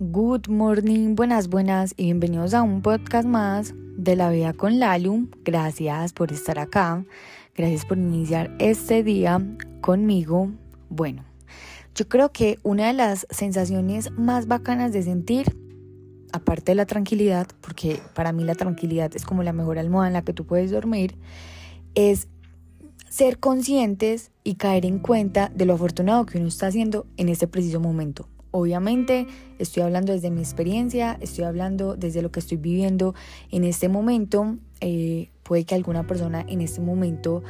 Good morning, buenas, buenas y bienvenidos a un podcast más de la vida con Lalu. Gracias por estar acá, gracias por iniciar este día conmigo. Bueno, yo creo que una de las sensaciones más bacanas de sentir, aparte de la tranquilidad, porque para mí la tranquilidad es como la mejor almohada en la que tú puedes dormir, es ser conscientes y caer en cuenta de lo afortunado que uno está haciendo en este preciso momento. Obviamente estoy hablando desde mi experiencia, estoy hablando desde lo que estoy viviendo en este momento. Eh, puede que alguna persona en este momento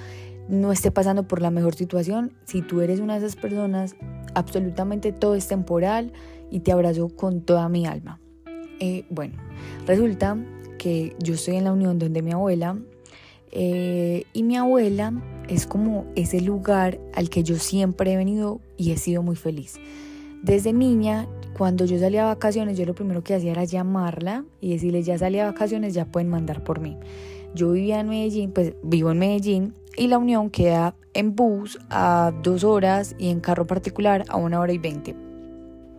no esté pasando por la mejor situación. Si tú eres una de esas personas, absolutamente todo es temporal y te abrazo con toda mi alma. Eh, bueno, resulta que yo estoy en la unión donde mi abuela eh, y mi abuela es como ese lugar al que yo siempre he venido y he sido muy feliz. Desde niña, cuando yo salía a vacaciones, yo lo primero que hacía era llamarla y decirle, ya salí a vacaciones, ya pueden mandar por mí. Yo vivía en Medellín, pues vivo en Medellín y la unión queda en bus a dos horas y en carro particular a una hora y veinte.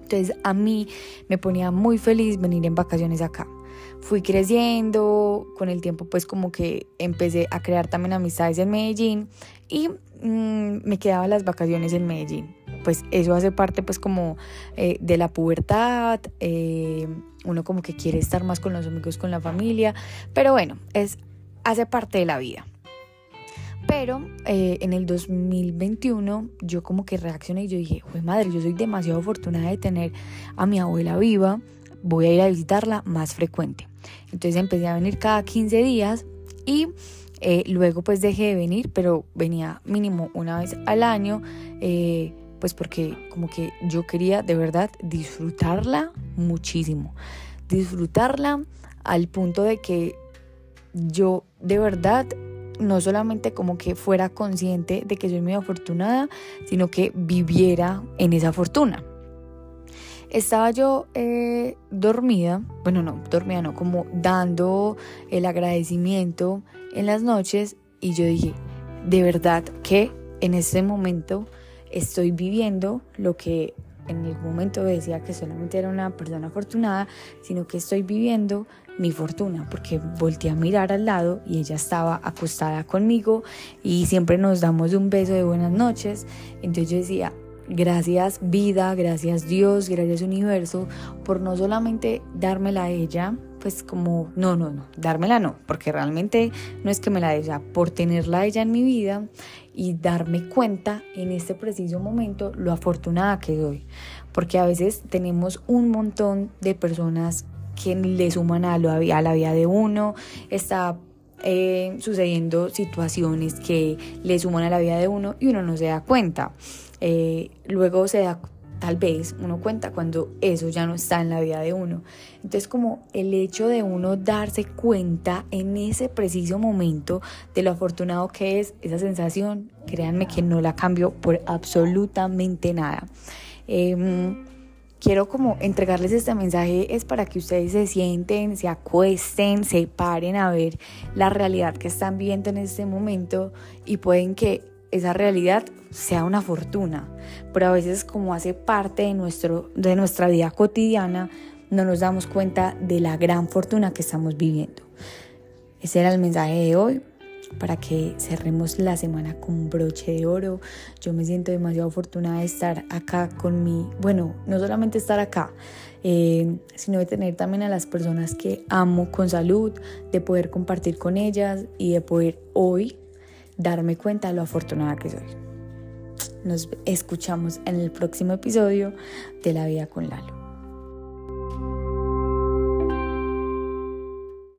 Entonces a mí me ponía muy feliz venir en vacaciones acá. Fui creciendo, con el tiempo pues como que empecé a crear también amistades en Medellín y mm, me quedaba las vacaciones en Medellín pues eso hace parte pues como eh, de la pubertad, eh, uno como que quiere estar más con los amigos, con la familia, pero bueno, es, hace parte de la vida. Pero eh, en el 2021 yo como que reaccioné y yo dije, pues madre, yo soy demasiado afortunada de tener a mi abuela viva, voy a ir a visitarla más frecuente. Entonces empecé a venir cada 15 días y luego pues dejé de venir, pero venía mínimo una vez al año pues porque como que yo quería de verdad disfrutarla muchísimo, disfrutarla al punto de que yo de verdad no solamente como que fuera consciente de que soy muy afortunada, sino que viviera en esa fortuna. Estaba yo eh, dormida, bueno no, dormida no, como dando el agradecimiento en las noches y yo dije, de verdad que en ese momento estoy viviendo lo que en algún momento decía que solamente era una persona afortunada, sino que estoy viviendo mi fortuna, porque volteé a mirar al lado y ella estaba acostada conmigo y siempre nos damos un beso de buenas noches. Entonces yo decía, gracias vida, gracias Dios, gracias universo, por no solamente dármela a ella, pues como, no, no, no, dármela no, porque realmente no es que me la dé, ya por tenerla ella en mi vida y darme cuenta en este preciso momento lo afortunada que doy, porque a veces tenemos un montón de personas que le suman a, lo, a la vida de uno, está eh, sucediendo situaciones que le suman a la vida de uno y uno no se da cuenta. Eh, luego se da tal vez uno cuenta cuando eso ya no está en la vida de uno. Entonces como el hecho de uno darse cuenta en ese preciso momento de lo afortunado que es esa sensación, créanme que no la cambio por absolutamente nada. Em, quiero como entregarles este mensaje es para que ustedes se sienten, se acuesten, se paren a ver la realidad que están viendo en este momento y pueden que esa realidad sea una fortuna, pero a veces como hace parte de, nuestro, de nuestra vida cotidiana, no nos damos cuenta de la gran fortuna que estamos viviendo. Ese era el mensaje de hoy para que cerremos la semana con broche de oro. Yo me siento demasiado afortunada de estar acá con mi, bueno, no solamente estar acá, eh, sino de tener también a las personas que amo con salud, de poder compartir con ellas y de poder hoy darme cuenta de lo afortunada que soy. Nos escuchamos en el próximo episodio de La Vida con Lalo.